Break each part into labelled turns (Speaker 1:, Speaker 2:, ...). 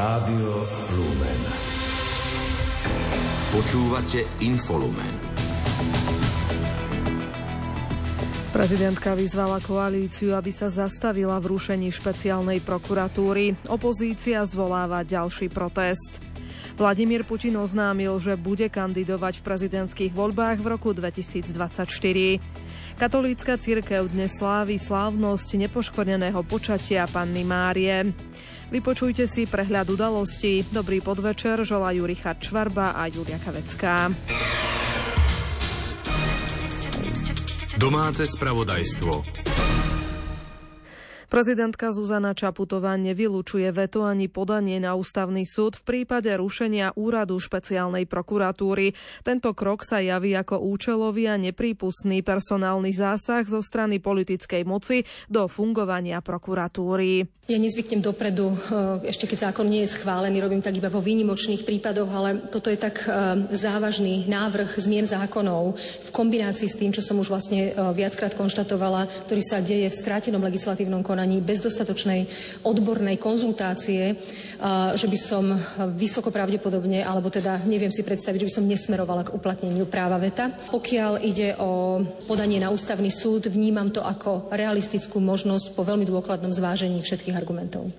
Speaker 1: Rádio Lumen. Počúvate Infolumen.
Speaker 2: Prezidentka vyzvala koalíciu, aby sa zastavila v rušení špeciálnej prokuratúry. Opozícia zvoláva ďalší protest. Vladimír Putin oznámil, že bude kandidovať v prezidentských voľbách v roku 2024. Katolícka církev dnes slávi slávnosť nepoškvrneného počatia Panny Márie. Vypočujte si prehľad udalostí. Dobrý podvečer, želajú Richard Čvarba a Julia Kavecká.
Speaker 1: Domáce spravodajstvo.
Speaker 2: Prezidentka Zuzana Čaputová nevylučuje veto ani podanie na ústavný súd v prípade rušenia úradu špeciálnej prokuratúry. Tento krok sa javí ako účelový a neprípustný personálny zásah zo strany politickej moci do fungovania prokuratúry.
Speaker 3: Ja nezvyknem dopredu, e, ešte keď zákon nie je schválený, robím tak iba vo výnimočných prípadoch, ale toto je tak e, závažný návrh zmien zákonov v kombinácii s tým, čo som už vlastne e, viackrát konštatovala, ktorý sa deje v skrátenom legislatívnom konaní bez dostatočnej odbornej konzultácie, že by som vysoko pravdepodobne, alebo teda neviem si predstaviť, že by som nesmerovala k uplatneniu práva veta. Pokiaľ ide o podanie na ústavný súd, vnímam to ako realistickú možnosť po veľmi dôkladnom zvážení všetkých argumentov.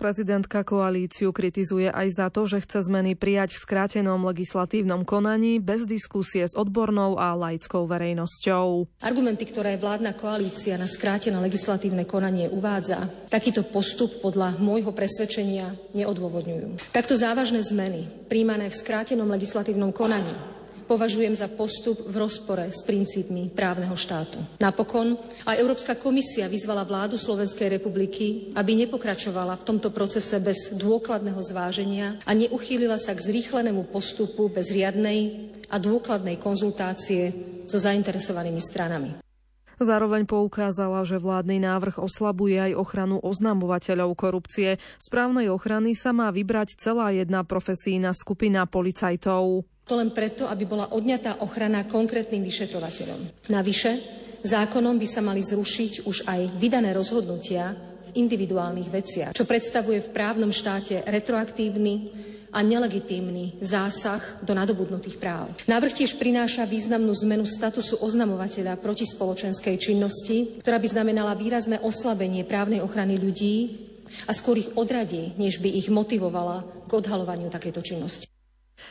Speaker 2: Prezidentka koalíciu kritizuje aj za to, že chce zmeny prijať v skrátenom legislatívnom konaní bez diskusie s odbornou a laickou verejnosťou.
Speaker 3: Argumenty, ktoré vládna koalícia na skrátené legislatívne konanie uvádza, takýto postup podľa môjho presvedčenia neodôvodňujú. Takto závažné zmeny príjmané v skrátenom legislatívnom konaní považujem za postup v rozpore s princípmi právneho štátu. Napokon aj Európska komisia vyzvala vládu Slovenskej republiky, aby nepokračovala v tomto procese bez dôkladného zváženia a neuchýlila sa k zrýchlenému postupu bez riadnej a dôkladnej konzultácie so zainteresovanými stranami.
Speaker 2: Zároveň poukázala, že vládny návrh oslabuje aj ochranu oznamovateľov korupcie. Správnej ochrany sa má vybrať celá jedna profesína skupina policajtov.
Speaker 3: To len preto, aby bola odňatá ochrana konkrétnym vyšetrovateľom. Navyše, zákonom by sa mali zrušiť už aj vydané rozhodnutia v individuálnych veciach, čo predstavuje v právnom štáte retroaktívny a nelegitímny zásah do nadobudnutých práv. Návrh tiež prináša významnú zmenu statusu oznamovateľa proti spoločenskej činnosti, ktorá by znamenala výrazné oslabenie právnej ochrany ľudí a skôr ich odradí, než by ich motivovala k odhalovaniu takejto činnosti.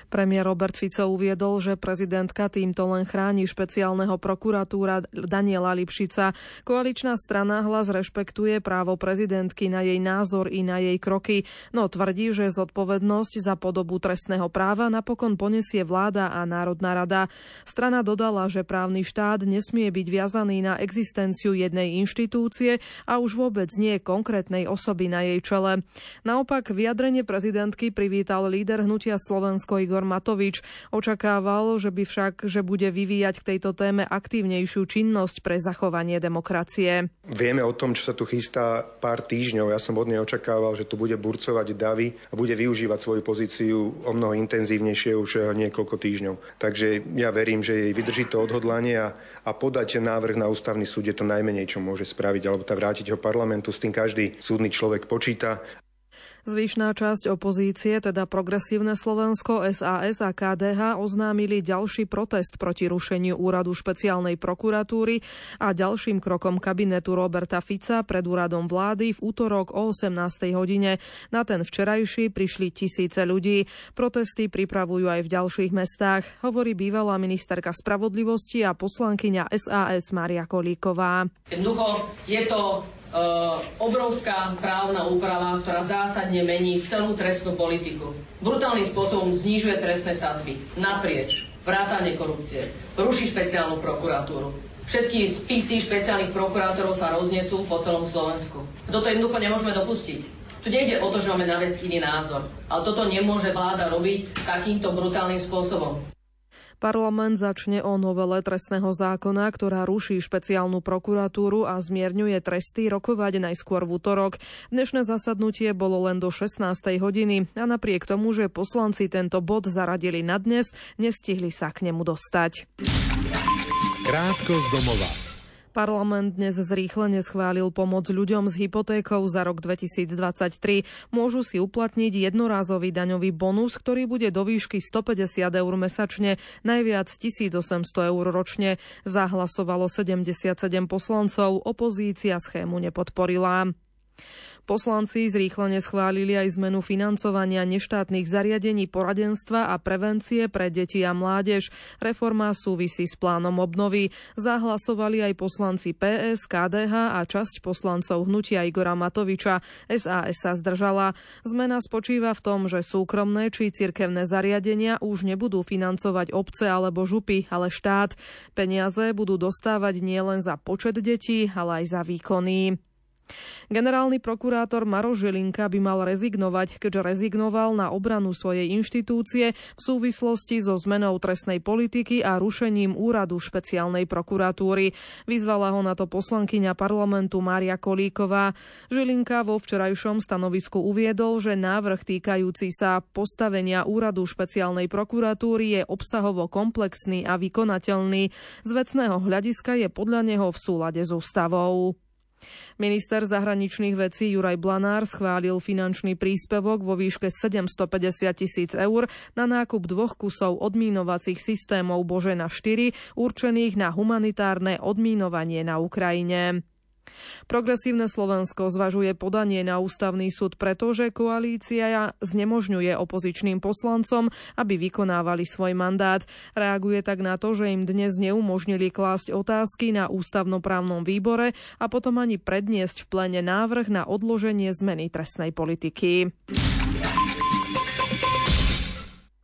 Speaker 2: Premiér Robert Fico uviedol, že prezidentka týmto len chráni špeciálneho prokuratúra Daniela Lipšica. Koaličná strana hlas rešpektuje právo prezidentky na jej názor i na jej kroky, no tvrdí, že zodpovednosť za podobu trestného práva napokon ponesie vláda a Národná rada. Strana dodala, že právny štát nesmie byť viazaný na existenciu jednej inštitúcie a už vôbec nie konkrétnej osoby na jej čele. Naopak vyjadrenie prezidentky privítal líder hnutia Slovensko Igor Matovič. Očakával, že by však, že bude vyvíjať k tejto téme aktívnejšiu činnosť pre zachovanie demokracie.
Speaker 4: Vieme o tom, čo sa tu chystá pár týždňov. Ja som od nej očakával, že tu bude burcovať davy a bude využívať svoju pozíciu o mnoho intenzívnejšie už niekoľko týždňov. Takže ja verím, že jej vydrží to odhodlanie a, a podať návrh na ústavný súd je to najmenej, čo môže spraviť, alebo tá vrátiť ho parlamentu. S tým každý súdny človek počíta.
Speaker 2: Zvyšná časť opozície, teda Progresívne Slovensko, SAS a KDH oznámili ďalší protest proti rušeniu úradu špeciálnej prokuratúry a ďalším krokom kabinetu Roberta Fica pred úradom vlády v útorok o 18. hodine. Na ten včerajší prišli tisíce ľudí. Protesty pripravujú aj v ďalších mestách, hovorí bývalá ministerka spravodlivosti a poslankyňa SAS Maria Kolíková.
Speaker 5: Jednoducho je to obrovská právna úprava, ktorá zásadne mení celú trestnú politiku. Brutálnym spôsobom znižuje trestné sadzby naprieč, vrátanie korupcie, ruší špeciálnu prokuratúru. Všetky spisy špeciálnych prokurátorov sa roznesú po celom Slovensku. Toto jednoducho nemôžeme dopustiť. Tu nejde o to, že máme na vec iný názor, ale toto nemôže vláda robiť takýmto brutálnym spôsobom.
Speaker 2: Parlament začne o novele trestného zákona, ktorá ruší špeciálnu prokuratúru a zmierňuje tresty rokovať najskôr v útorok. Dnešné zasadnutie bolo len do 16. hodiny a napriek tomu, že poslanci tento bod zaradili na dnes, nestihli sa k nemu dostať.
Speaker 1: Krátko z domova.
Speaker 2: Parlament dnes zrýchlene schválil pomoc ľuďom s hypotékou za rok 2023. Môžu si uplatniť jednorázový daňový bonus, ktorý bude do výšky 150 eur mesačne, najviac 1800 eur ročne. Zahlasovalo 77 poslancov, opozícia schému nepodporila. Poslanci zrýchlene schválili aj zmenu financovania neštátnych zariadení poradenstva a prevencie pre deti a mládež. Reforma súvisí s plánom obnovy. Zahlasovali aj poslanci PS, KDH a časť poslancov hnutia Igora Matoviča. SAS sa zdržala. Zmena spočíva v tom, že súkromné či cirkevné zariadenia už nebudú financovať obce alebo župy, ale štát. Peniaze budú dostávať nielen za počet detí, ale aj za výkony. Generálny prokurátor Maro Žilinka by mal rezignovať, keďže rezignoval na obranu svojej inštitúcie v súvislosti so zmenou trestnej politiky a rušením úradu špeciálnej prokuratúry. Vyzvala ho na to poslankyňa parlamentu Mária Kolíková. Žilinka vo včerajšom stanovisku uviedol, že návrh týkajúci sa postavenia úradu špeciálnej prokuratúry je obsahovo komplexný a vykonateľný. Z vecného hľadiska je podľa neho v súlade s ústavou. Minister zahraničných vecí Juraj Blanár schválil finančný príspevok vo výške 750 tisíc eur na nákup dvoch kusov odmínovacích systémov Božena 4 určených na humanitárne odmínovanie na Ukrajine. Progresívne Slovensko zvažuje podanie na ústavný súd, pretože koalícia znemožňuje opozičným poslancom, aby vykonávali svoj mandát. Reaguje tak na to, že im dnes neumožnili klásť otázky na ústavnoprávnom výbore a potom ani predniesť v plene návrh na odloženie zmeny trestnej politiky.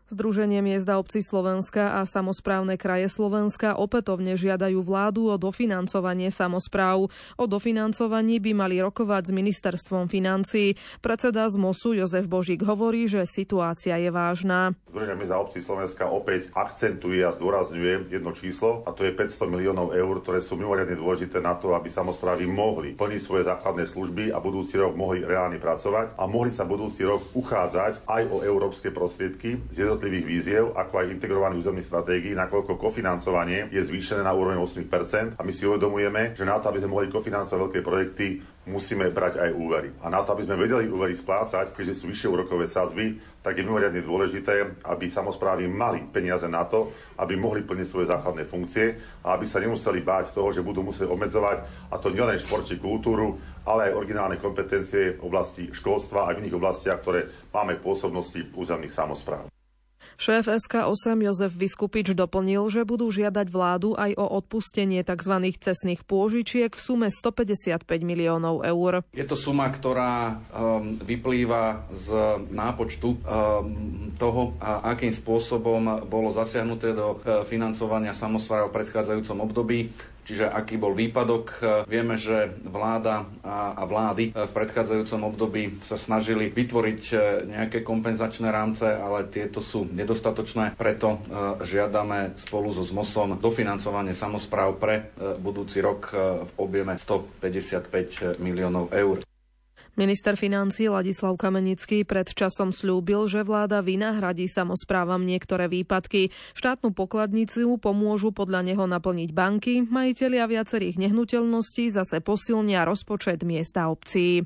Speaker 2: Združenie miesta obci Slovenska a samozprávne kraje Slovenska opätovne žiadajú vládu o dofinancovanie samozpráv. O dofinancovaní by mali rokovať s ministerstvom financí. Predseda z MOSu Jozef Božík hovorí, že situácia je vážna.
Speaker 6: Združenie miesta obci Slovenska opäť akcentuje a zdôrazňuje jedno číslo a to je 500 miliónov eur, ktoré sú mimoriadne dôležité na to, aby samozprávy mohli plniť svoje základné služby a budúci rok mohli reálne pracovať a mohli sa budúci rok uchádzať aj o európske prostriedky z jednotlivých víziev, ako aj integrovaný územný stratégií, nakoľko kofinancovanie je zvýšené na úroveň 8% a my si uvedomujeme, že na to, aby sme mohli kofinancovať veľké projekty, musíme brať aj úvery. A na to, aby sme vedeli úvery splácať, keďže sú vyššie úrokové sazby, tak je mimoriadne dôležité, aby samozprávy mali peniaze na to, aby mohli plniť svoje základné funkcie a aby sa nemuseli báť toho, že budú musieť obmedzovať, a to nielen šport či kultúru, ale aj originálne kompetencie v oblasti školstva a v iných oblastiach, ktoré máme pôsobnosti územných samozpráv.
Speaker 2: Šéf SK8 Jozef Vyskupič doplnil, že budú žiadať vládu aj o odpustenie tzv. cestných pôžičiek v sume 155 miliónov eur.
Speaker 7: Je to suma, ktorá um, vyplýva z nápočtu um, toho, akým spôsobom bolo zasiahnuté do uh, financovania samozpráv v predchádzajúcom období čiže aký bol výpadok. E, vieme, že vláda a vlády e, v predchádzajúcom období sa snažili vytvoriť e, nejaké kompenzačné rámce, ale tieto sú nedostatočné, preto žiadame spolu so ZMOSom dofinancovanie samozpráv pre budúci rok v objeme 155 miliónov eur.
Speaker 2: Minister financí Ladislav Kamenický pred časom slúbil, že vláda vynahradí samozprávam niektoré výpadky. Štátnu pokladnicu pomôžu podľa neho naplniť banky, majiteľia viacerých nehnuteľností zase posilnia rozpočet miesta obcí.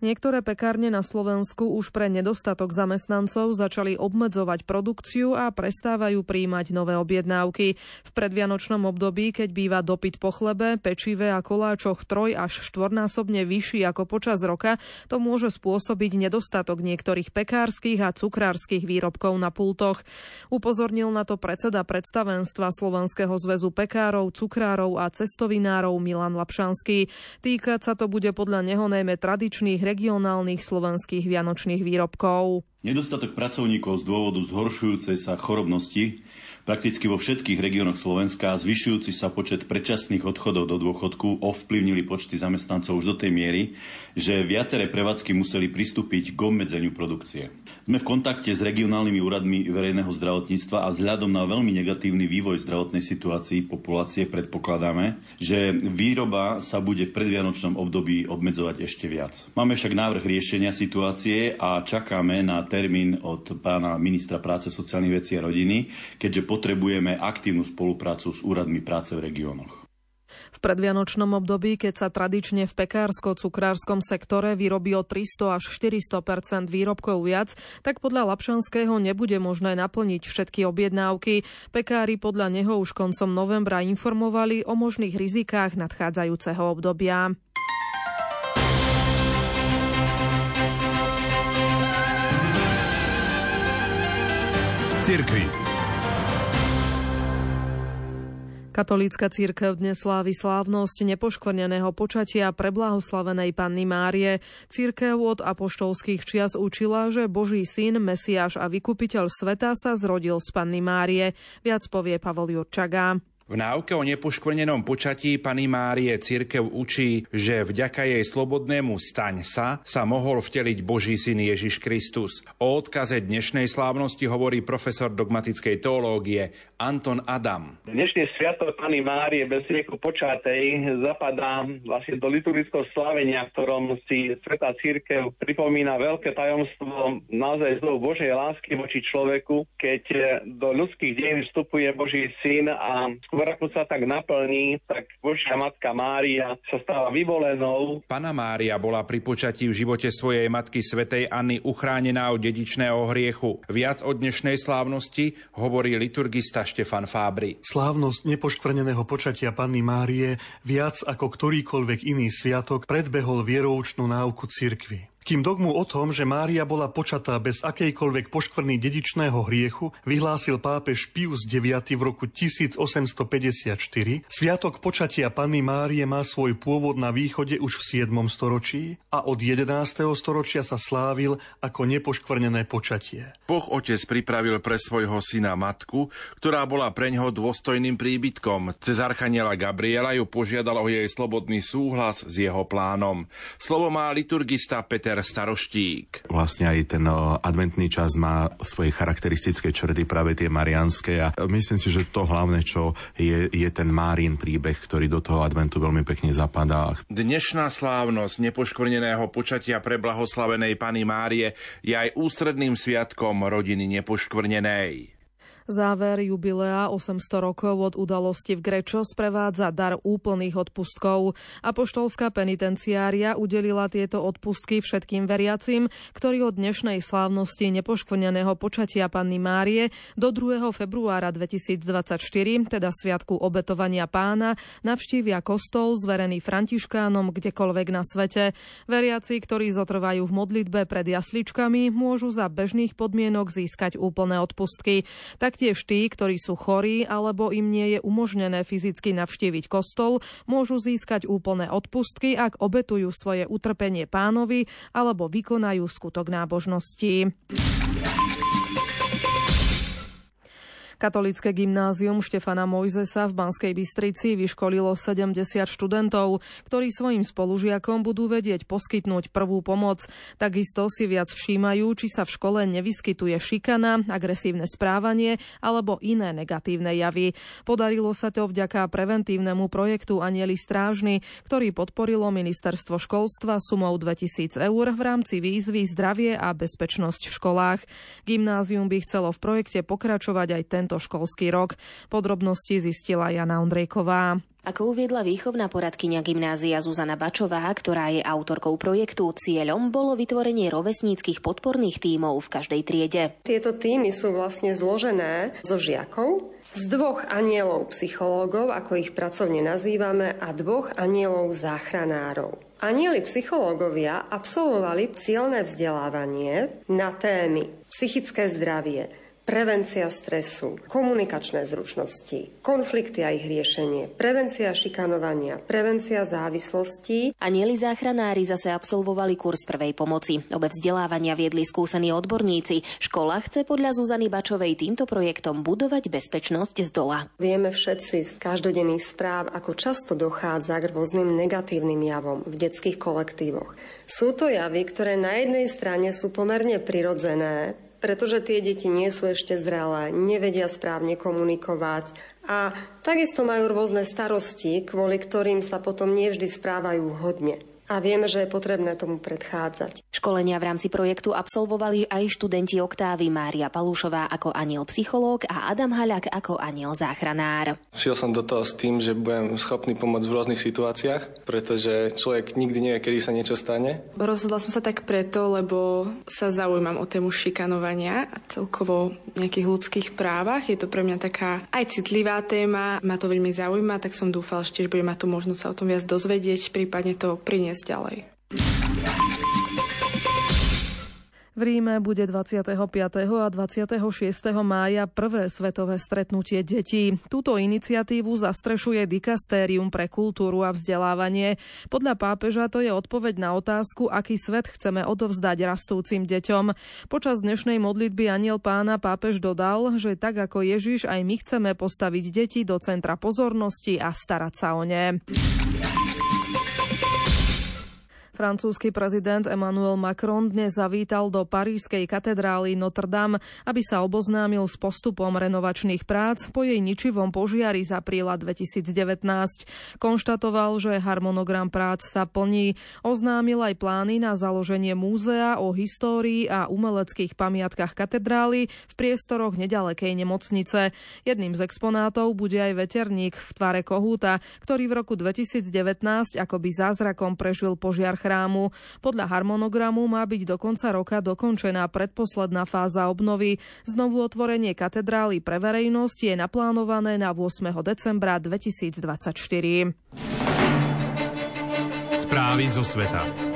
Speaker 2: Niektoré pekárne na Slovensku už pre nedostatok zamestnancov začali obmedzovať produkciu a prestávajú príjmať nové objednávky. V predvianočnom období, keď býva dopyt po chlebe, pečive a koláčoch troj až štvornásobne vyšší ako počas roka, to môže spôsobiť nedostatok niektorých pekárskych a cukrárskych výrobkov na pultoch. Upozornil na to predseda predstavenstva Slovenského zväzu pekárov, cukrárov a cestovinárov Milan Lapšanský. Týkať sa to bude podľa neho najmä tradičných regionálnych slovenských vianočných výrobkov.
Speaker 8: Nedostatok pracovníkov z dôvodu zhoršujúcej sa chorobnosti Prakticky vo všetkých regiónoch Slovenska zvyšujúci sa počet predčasných odchodov do dôchodku ovplyvnili počty zamestnancov už do tej miery, že viaceré prevádzky museli pristúpiť k obmedzeniu produkcie. Sme v kontakte s regionálnymi úradmi verejného zdravotníctva a vzhľadom na veľmi negatívny vývoj zdravotnej situácii populácie predpokladáme, že výroba sa bude v predvianočnom období obmedzovať ešte viac. Máme však návrh riešenia situácie a čakáme na termín od pána ministra práce, sociálnych vecí a rodiny, keďže potrebujeme aktívnu spoluprácu s úradmi práce v regiónoch.
Speaker 2: V predvianočnom období, keď sa tradične v pekársko-cukrárskom sektore vyrobí o 300 až 400% výrobkov viac, tak podľa Lapšanského nebude možné naplniť všetky objednávky. Pekári podľa neho už koncom novembra informovali o možných rizikách nadchádzajúceho obdobia.
Speaker 1: Cirkvi.
Speaker 2: Katolícka církev dnes slávi slávnosť nepoškvrneného počatia preblahoslavenej Panny Márie. Církev od apoštolských čias učila, že Boží syn, Mesiáš a vykupiteľ sveta sa zrodil z Panny Márie. Viac povie Pavol Jurčaga.
Speaker 9: V náuke o nepoškvrnenom počatí Pany Márie církev učí, že vďaka jej slobodnému staň sa sa mohol vteliť Boží syn Ježiš Kristus. O odkaze dnešnej slávnosti hovorí profesor dogmatickej teológie Anton Adam.
Speaker 10: Dnešný sviatok Pany Márie bez rieku počatej zapadá vlastne do liturgického slávenia, v ktorom si Svetá církev pripomína veľké tajomstvo naozaj zlou Božej lásky voči človeku, keď do ľudských dejín vstupuje Boží syn a ako sa tak naplní, tak Božia Matka Mária sa stáva vyvolenou.
Speaker 9: Pana Mária bola pri počatí v živote svojej matky Svetej Anny uchránená od dedičného hriechu. Viac o dnešnej slávnosti hovorí liturgista Štefan Fábry.
Speaker 11: Slávnosť nepoškvrneného počatia Panny Márie viac ako ktorýkoľvek iný sviatok predbehol vieroučnú náuku cirkvi. Kým dogmu o tom, že Mária bola počatá bez akejkoľvek poškvrny dedičného hriechu, vyhlásil pápež Pius IX v roku 1854, sviatok počatia Panny Márie má svoj pôvod na východe už v 7. storočí a od 11. storočia sa slávil ako nepoškvrnené počatie.
Speaker 12: Boh otec pripravil pre svojho syna matku, ktorá bola pre ňoho dôstojným príbytkom. Cez archaniela Gabriela ju požiadal o jej slobodný súhlas s jeho plánom. Slovo má liturgista Peter Peter Staroštík.
Speaker 13: Vlastne aj ten adventný čas má svoje charakteristické črty, práve tie marianské a myslím si, že to hlavné, čo je, je ten Márin príbeh, ktorý do toho adventu veľmi pekne zapadá.
Speaker 12: Dnešná slávnosť nepoškvrneného počatia pre blahoslavenej Pany Márie je aj ústredným sviatkom rodiny nepoškvrnenej.
Speaker 2: Záver jubilea 800 rokov od udalosti v Grečo sprevádza dar úplných odpustkov. Apoštolská penitenciária udelila tieto odpustky všetkým veriacim, ktorí od dnešnej slávnosti nepoškvrneného počatia Panny Márie do 2. februára 2024, teda Sviatku obetovania pána, navštívia kostol zverený Františkánom kdekoľvek na svete. Veriaci, ktorí zotrvajú v modlitbe pred jasličkami, môžu za bežných podmienok získať úplné odpustky. Tak Taktiež tí, ktorí sú chorí alebo im nie je umožnené fyzicky navštíviť kostol, môžu získať úplné odpustky, ak obetujú svoje utrpenie pánovi alebo vykonajú skutok nábožnosti. Katolické gymnázium Štefana Mojzesa v Banskej Bystrici vyškolilo 70 študentov, ktorí svojim spolužiakom budú vedieť poskytnúť prvú pomoc. Takisto si viac všímajú, či sa v škole nevyskytuje šikana, agresívne správanie alebo iné negatívne javy. Podarilo sa to vďaka preventívnemu projektu Anieli Strážny, ktorý podporilo ministerstvo školstva sumou 2000 eur v rámci výzvy zdravie a bezpečnosť v školách. Gymnázium by chcelo v projekte pokračovať aj tento tento školský rok. Podrobnosti zistila Jana Ondrejková.
Speaker 14: Ako uviedla výchovná poradkyňa gymnázia Zuzana Bačová, ktorá je autorkou projektu, cieľom bolo vytvorenie rovesníckých podporných tímov v každej triede.
Speaker 15: Tieto týmy sú vlastne zložené zo žiakov, z dvoch anielov psychológov, ako ich pracovne nazývame, a dvoch anielov záchranárov. Anieli psychológovia absolvovali cieľné vzdelávanie na témy psychické zdravie, prevencia stresu, komunikačné zručnosti, konflikty a ich riešenie, prevencia šikanovania, prevencia závislostí.
Speaker 14: Anieli záchranári zase absolvovali kurz prvej pomoci. Obe vzdelávania viedli skúsení odborníci. Škola chce podľa Zuzany Bačovej týmto projektom budovať bezpečnosť z dola.
Speaker 15: Vieme všetci z každodenných správ, ako často dochádza k rôznym negatívnym javom v detských kolektívoch. Sú to javy, ktoré na jednej strane sú pomerne prirodzené, pretože tie deti nie sú ešte zrelé, nevedia správne komunikovať a takisto majú rôzne starosti, kvôli ktorým sa potom nevždy správajú hodne. A vieme, že je potrebné tomu predchádzať.
Speaker 14: Školenia v rámci projektu absolvovali aj študenti Oktávy Mária Palúšová ako aniel psychológ a Adam Haľak ako aniel záchranár.
Speaker 16: Šiel som do toho s tým, že budem schopný pomôcť v rôznych situáciách, pretože človek nikdy nevie, kedy sa niečo stane.
Speaker 17: Rozhodla som sa tak preto, lebo sa zaujímam o tému šikanovania a celkovo nejakých ľudských právach. Je to pre mňa taká aj citlivá téma, ma to veľmi zaujíma, tak som dúfal, že tiež budem mať tu možnosť sa o tom viac dozvedieť, prípadne to priniesť ísť ďalej.
Speaker 2: V Ríme bude 25. a 26. mája prvé svetové stretnutie detí. Túto iniciatívu zastrešuje Dikastérium pre kultúru a vzdelávanie. Podľa pápeža to je odpoveď na otázku, aký svet chceme odovzdať rastúcim deťom. Počas dnešnej modlitby Aniel pána pápež dodal, že tak ako Ježiš aj my chceme postaviť deti do centra pozornosti a starať sa o ne. Francúzsky prezident Emmanuel Macron dnes zavítal do parískej katedrály Notre Dame, aby sa oboznámil s postupom renovačných prác po jej ničivom požiari z apríla 2019. Konštatoval, že harmonogram prác sa plní. Oznámil aj plány na založenie múzea o histórii a umeleckých pamiatkách katedrály v priestoroch nedalekej nemocnice. Jedným z exponátov bude aj veterník v tvare kohúta, ktorý v roku 2019 akoby zázrakom prežil požiar chrámu. Podľa harmonogramu má byť do konca roka dokončená predposledná fáza obnovy. Znovu otvorenie katedrály pre verejnosť je naplánované na 8. decembra 2024.
Speaker 1: Správy zo sveta.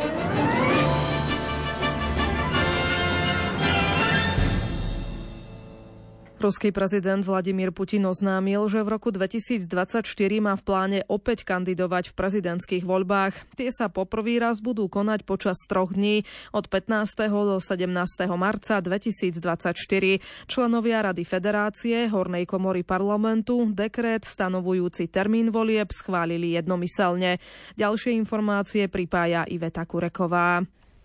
Speaker 2: Ruský prezident Vladimír Putin oznámil, že v roku 2024 má v pláne opäť kandidovať v prezidentských voľbách. Tie sa poprvý raz budú konať počas troch dní od 15. do 17. marca 2024. Členovia Rady Federácie, Hornej komory parlamentu, dekret stanovujúci termín volieb schválili jednomyselne. Ďalšie informácie pripája Iveta Kureková.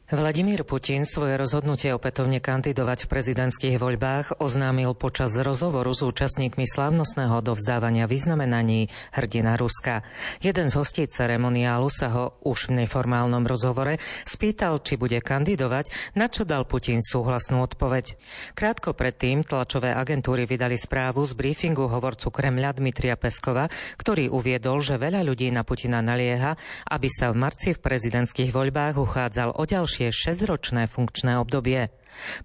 Speaker 18: Vladimír Putin svoje rozhodnutie opätovne kandidovať v prezidentských voľbách oznámil počas rozhovoru s účastníkmi slávnostného dovzdávania vyznamenaní hrdina Ruska. Jeden z hostí ceremoniálu sa ho už v neformálnom rozhovore spýtal, či bude kandidovať, na čo dal Putin súhlasnú odpoveď. Krátko predtým tlačové agentúry vydali správu z briefingu hovorcu Kremľa Dmitria Peskova, ktorý uviedol, že veľa ľudí na Putina nalieha, aby sa v marci v prezidentských voľbách uchádzal o ďalšie ďalšie šesťročné funkčné obdobie.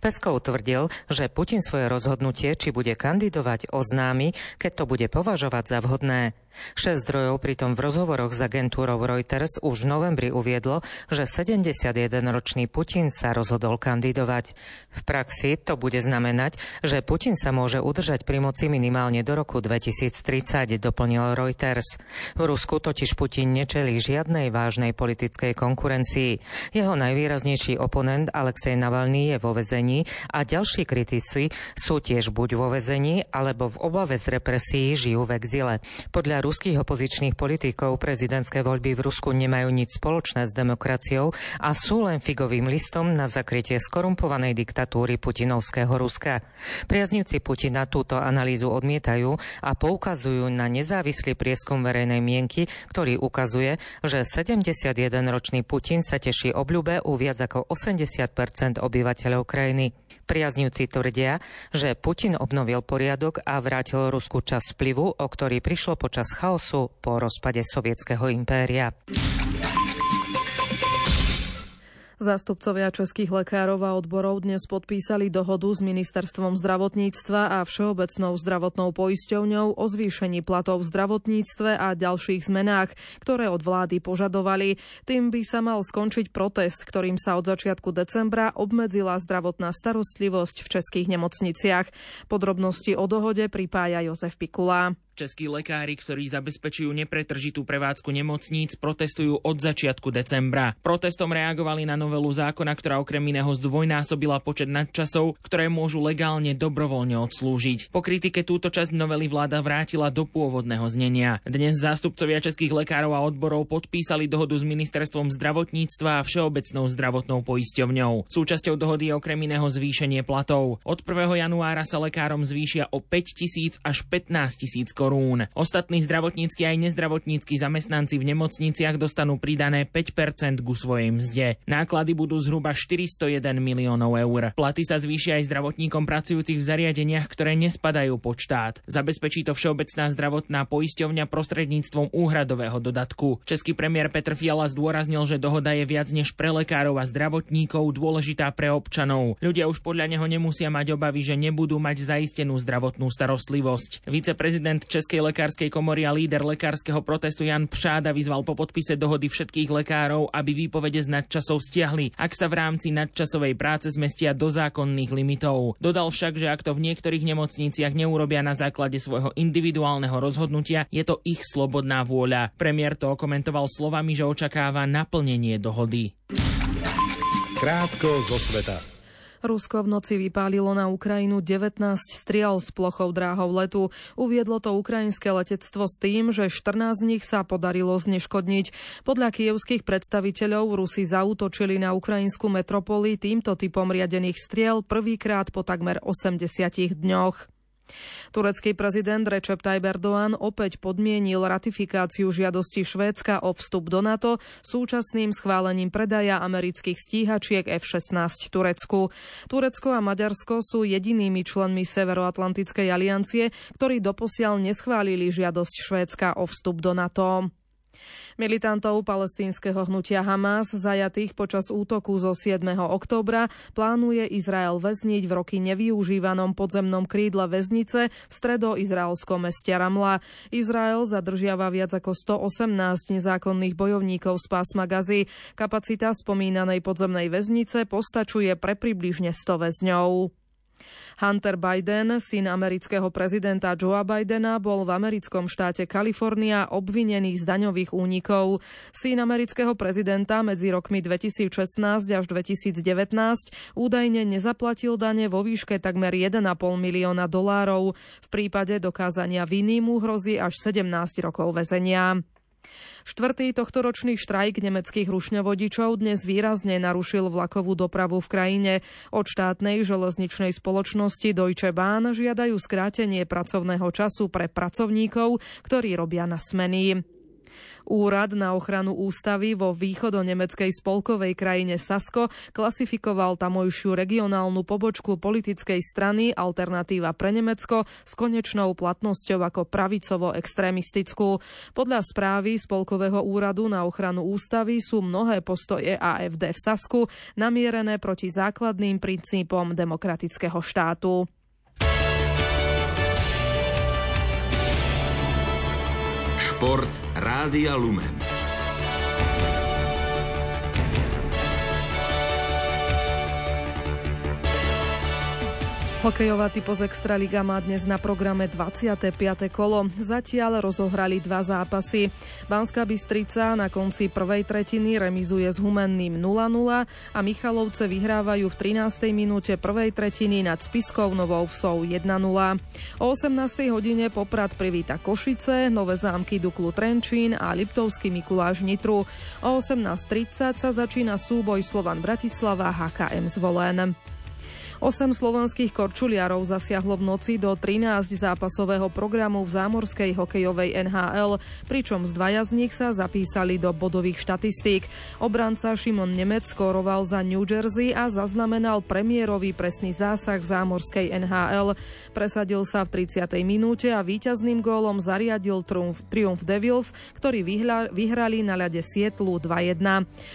Speaker 18: Peskov tvrdil, že Putin svoje rozhodnutie, či bude kandidovať, oznámi, keď to bude považovať za vhodné. Šesť zdrojov pritom v rozhovoroch s agentúrou Reuters už v novembri uviedlo, že 71-ročný Putin sa rozhodol kandidovať. V praxi to bude znamenať, že Putin sa môže udržať pri moci minimálne do roku 2030, doplnil Reuters. V Rusku totiž Putin nečelí žiadnej vážnej politickej konkurencii. Jeho najvýraznejší oponent Alexej Navalny je vo vezení a ďalší kritici sú tiež buď vo vezení, alebo v obave z represí žijú v exile. Podľa ruských opozičných politikov prezidentské voľby v Rusku nemajú nič spoločné s demokraciou a sú len figovým listom na zakrytie skorumpovanej diktatúry putinovského Ruska. Priaznivci Putina túto analýzu odmietajú a poukazujú na nezávislý prieskum verejnej mienky, ktorý ukazuje, že 71-ročný Putin sa teší obľúbe u viac ako 80% obyvateľov krajiny. Priaznivci tvrdia, že Putin obnovil poriadok a vrátil Rusku čas vplyvu, o ktorý prišlo počas chaosu po rozpade sovietskeho impéria.
Speaker 2: Zástupcovia českých lekárov a odborov dnes podpísali dohodu s Ministerstvom zdravotníctva a Všeobecnou zdravotnou poisťovňou o zvýšení platov v zdravotníctve a ďalších zmenách, ktoré od vlády požadovali. Tým by sa mal skončiť protest, ktorým sa od začiatku decembra obmedzila zdravotná starostlivosť v českých nemocniciach. Podrobnosti o dohode pripája Jozef Pikula.
Speaker 19: Českí lekári, ktorí zabezpečujú nepretržitú prevádzku nemocníc, protestujú od začiatku decembra. Protestom reagovali na novelu zákona, ktorá okrem iného zdvojnásobila počet nadčasov, ktoré môžu legálne dobrovoľne odslúžiť. Po kritike túto časť novely vláda vrátila do pôvodného znenia. Dnes zástupcovia českých lekárov a odborov podpísali dohodu s ministerstvom zdravotníctva a Všeobecnou zdravotnou poisťovňou. Súčasťou dohody je okrem iného zvýšenie platov. Od 1. januára sa lekárom zvýšia o 5 tisíc až 15 tisíc korún. Ostatní zdravotnícky aj nezdravotnícky zamestnanci v nemocniciach dostanú pridané 5% ku svojej mzde. Náklady budú zhruba 401 miliónov eur. Platy sa zvýšia aj zdravotníkom pracujúcich v zariadeniach, ktoré nespadajú pod štát. Zabezpečí to Všeobecná zdravotná poisťovňa prostredníctvom úhradového dodatku. Český premiér Petr Fiala zdôraznil, že dohoda je viac než pre lekárov a zdravotníkov dôležitá pre občanov. Ľudia už podľa neho nemusia mať obavy, že nebudú mať zaistenú zdravotnú starostlivosť. Viceprezident Českej lekárskej komory a líder lekárskeho protestu Jan Pšáda vyzval po podpise dohody všetkých lekárov, aby výpovede z nadčasov stiahli, ak sa v rámci nadčasovej práce zmestia do zákonných limitov. Dodal však, že ak to v niektorých nemocniciach neurobia na základe svojho individuálneho rozhodnutia, je to ich slobodná vôľa. Premiér to komentoval slovami, že očakáva naplnenie dohody.
Speaker 1: Krátko zo sveta.
Speaker 2: Rusko v noci vypálilo na Ukrajinu 19 striel s plochou dráhou letu. Uviedlo to ukrajinské letectvo s tým, že 14 z nich sa podarilo zneškodniť. Podľa kievských predstaviteľov Rusi zautočili na ukrajinskú metropoli týmto typom riadených striel prvýkrát po takmer 80 dňoch. Turecký prezident Recep Tayyip Erdoğan opäť podmienil ratifikáciu žiadosti Švédska o vstup do NATO súčasným schválením predaja amerických stíhačiek F-16 Turecku. Turecko a Maďarsko sú jedinými členmi Severoatlantickej aliancie, ktorí doposiaľ neschválili žiadosť Švédska o vstup do NATO. Militantov palestínskeho hnutia Hamas, zajatých počas útoku zo 7. októbra, plánuje Izrael väzniť v roky nevyužívanom podzemnom krídle väznice v stredoizraelskom meste Ramla. Izrael zadržiava viac ako 118 nezákonných bojovníkov z pásma Gazy. Kapacita spomínanej podzemnej väznice postačuje pre približne 100 väzňov. Hunter Biden, syn amerického prezidenta Joea Bidena, bol v americkom štáte Kalifornia obvinený z daňových únikov. Syn amerického prezidenta medzi rokmi 2016 až 2019 údajne nezaplatil dane vo výške takmer 1,5 milióna dolárov. V prípade dokázania viny mu hrozí až 17 rokov väzenia. Štvrtý tohtoročný štrajk nemeckých rušňovodičov dnes výrazne narušil vlakovú dopravu v krajine. Od štátnej železničnej spoločnosti Deutsche Bahn žiadajú skrátenie pracovného času pre pracovníkov, ktorí robia na smeny. Úrad na ochranu ústavy vo východo-nemeckej spolkovej krajine Sasko klasifikoval tamojšiu regionálnu pobočku politickej strany Alternatíva pre Nemecko s konečnou platnosťou ako pravicovo-extrémistickú. Podľa správy Spolkového úradu na ochranu ústavy sú mnohé postoje AFD v Sasku namierené proti základným princípom demokratického štátu.
Speaker 20: Šport Rádia Lumen.
Speaker 2: Hokejová typos Extraliga má dnes na programe 25. kolo. Zatiaľ rozohrali dva zápasy. Banská Bystrica na konci prvej tretiny remizuje s Humenným 0-0 a Michalovce vyhrávajú v 13. minúte prvej tretiny nad Spiskou Novou Vsou 1-0. O 18. hodine Poprad privíta Košice, Nové zámky Duklu Trenčín a Liptovský Mikuláš Nitru. O 18.30 sa začína súboj Slovan Bratislava HKM Zvolen. Osem slovenských korčuliarov zasiahlo v noci do 13 zápasového programu v zámorskej hokejovej NHL, pričom z dvaja z nich sa zapísali do bodových štatistík. Obranca Šimon Nemec skóroval za New Jersey a zaznamenal premiérový presný zásah v zámorskej NHL. Presadil sa v 30. minúte a víťazným gólom zariadil triumf, triumf Devils, ktorí vyhla, vyhrali na ľade Sietlu 2-1.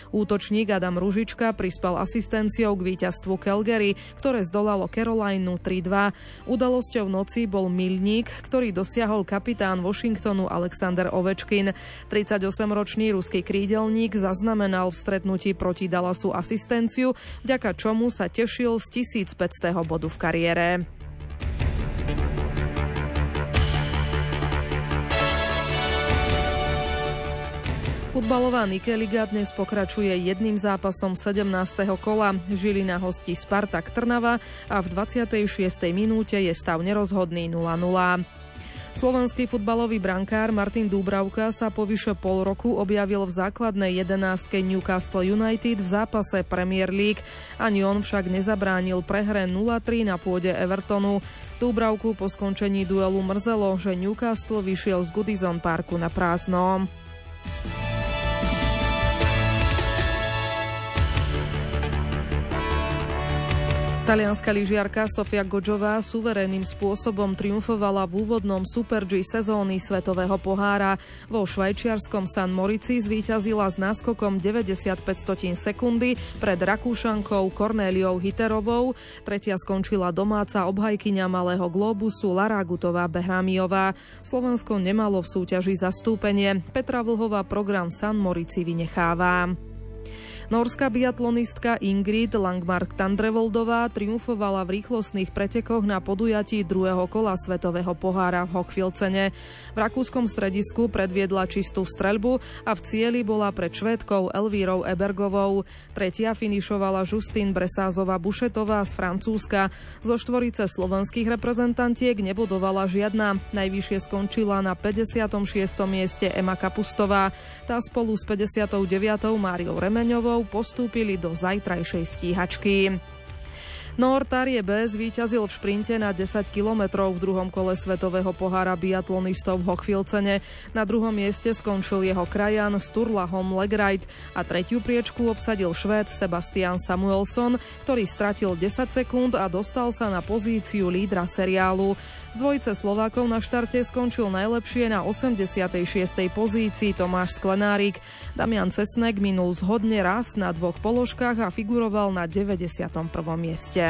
Speaker 2: Útočník Adam Ružička prispel asistenciou k víťazstvu Calgary, ktoré ktoré zdolalo Carolineu 3-2. Udalosťou noci bol milník, ktorý dosiahol kapitán Washingtonu Alexander Ovečkin. 38-ročný ruský krídelník zaznamenal v stretnutí proti Dallasu asistenciu, vďaka čomu sa tešil z 1500. bodu v kariére. Futbalová Nikeliga dnes pokračuje jedným zápasom 17. kola. Žilina hostí Spartak Trnava a v 26. minúte je stav nerozhodný 0-0. Slovenský futbalový brankár Martin Dúbravka sa po vyše pol roku objavil v základnej jedenástke Newcastle United v zápase Premier League. Ani on však nezabránil prehre 0-3 na pôde Evertonu. Dúbravku po skončení duelu mrzelo, že Newcastle vyšiel z Goodison Parku na prázdno. Talianská lyžiarka Sofia Godžová suverénnym spôsobom triumfovala v úvodnom Super G sezóny Svetového pohára. Vo švajčiarskom San Morici zvíťazila s náskokom 95 sekundy pred Rakúšankou Kornéliou Hiterovou. Tretia skončila domáca obhajkyňa Malého globusu Lara Gutová Behrámiová. Slovensko nemalo v súťaži zastúpenie. Petra Vlhová program San Morici vynecháva. Norská biatlonistka Ingrid Langmark Tandrevoldová triumfovala v rýchlostných pretekoch na podujatí druhého kola Svetového pohára v Hochfilcene. V rakúskom stredisku predviedla čistú streľbu a v cieli bola pred švédkou Elvírou Ebergovou. Tretia finišovala Justin Bresázová Bušetová z Francúzska. Zo štvorice slovenských reprezentantiek nebodovala žiadna. Najvyššie skončila na 56. mieste Ema Kapustová. Tá spolu s 59. Máriou Remeňovou postúpili do zajtrajšej stíhačky. Noortarie B zvíťazil v šprinte na 10 kilometrov v druhom kole Svetového pohára biatlonistov v Hochfilcene. Na druhom mieste skončil jeho krajan Sturlahom Legreit a tretiu priečku obsadil Švéd Sebastian Samuelson, ktorý stratil 10 sekúnd a dostal sa na pozíciu lídra seriálu. Z dvojice Slovákov na štarte skončil najlepšie na 86. pozícii Tomáš Sklenárik. Damian Cesnek minul zhodne raz na dvoch položkách a figuroval na 91. mieste.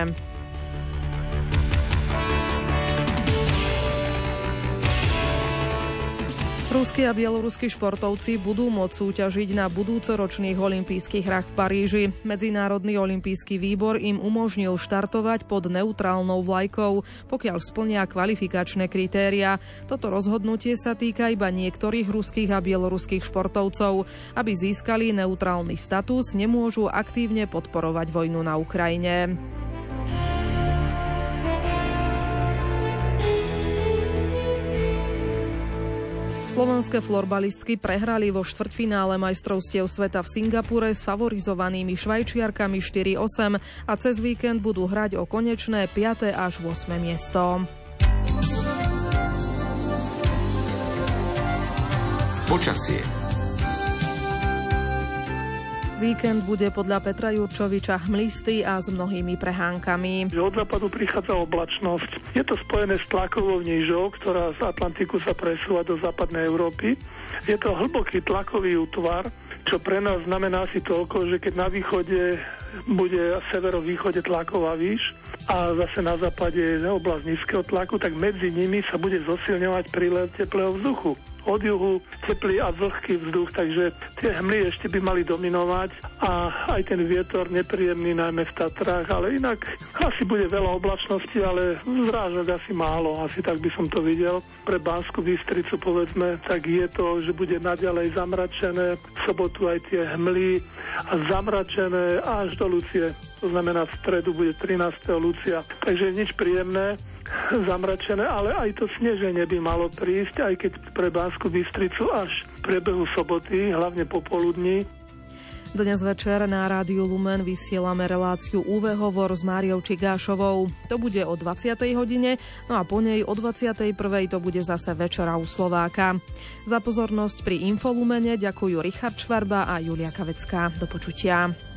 Speaker 2: Ruskí a bieloruskí športovci budú môcť súťažiť na budúcoročných olympijských hrách v Paríži. Medzinárodný olympijský výbor im umožnil štartovať pod neutrálnou vlajkou, pokiaľ splnia kvalifikačné kritéria. Toto rozhodnutie sa týka iba niektorých ruských a bieloruských športovcov. Aby získali neutrálny status, nemôžu aktívne podporovať vojnu na Ukrajine. Slovenské florbalistky prehrali vo štvrťfinále majstrovstiev sveta v Singapure s favorizovanými švajčiarkami 4-8 a cez víkend budú hrať o konečné 5. až 8. miesto.
Speaker 20: Počasie
Speaker 2: Víkend bude podľa Petra Jurčoviča hmlistý a s mnohými prehánkami.
Speaker 21: Od západu prichádza oblačnosť. Je to spojené s tlakovou nížou, ktorá z Atlantiku sa presúva do západnej Európy. Je to hlboký tlakový útvar, čo pre nás znamená si toľko, že keď na východe bude severovýchode tlaková výš a zase na západe oblasť nízkeho tlaku, tak medzi nimi sa bude zosilňovať prílev teplého vzduchu od juhu teplý a vlhký vzduch, takže tie hmly ešte by mali dominovať a aj ten vietor nepríjemný najmä v Tatrách, ale inak asi bude veľa oblačnosti, ale zrážok asi málo, asi tak by som to videl. Pre Banskú Bystricu povedzme, tak je to, že bude naďalej zamračené, v sobotu aj tie hmly a zamračené až do Lucie. To znamená, v stredu bude 13. Lucia. Takže nič príjemné zamračené, ale aj to sneženie by malo prísť, aj keď pre Bánsku Bystricu až v priebehu soboty, hlavne popoludní.
Speaker 2: Dnes večer na Rádiu Lumen vysielame reláciu UV hovor s Máriou Čigášovou. To bude o 20. hodine, no a po nej o 21. to bude zase večera u Slováka. Za pozornosť pri Infolumene ďakujú Richard Švarba a Julia Kavecká. Do počutia.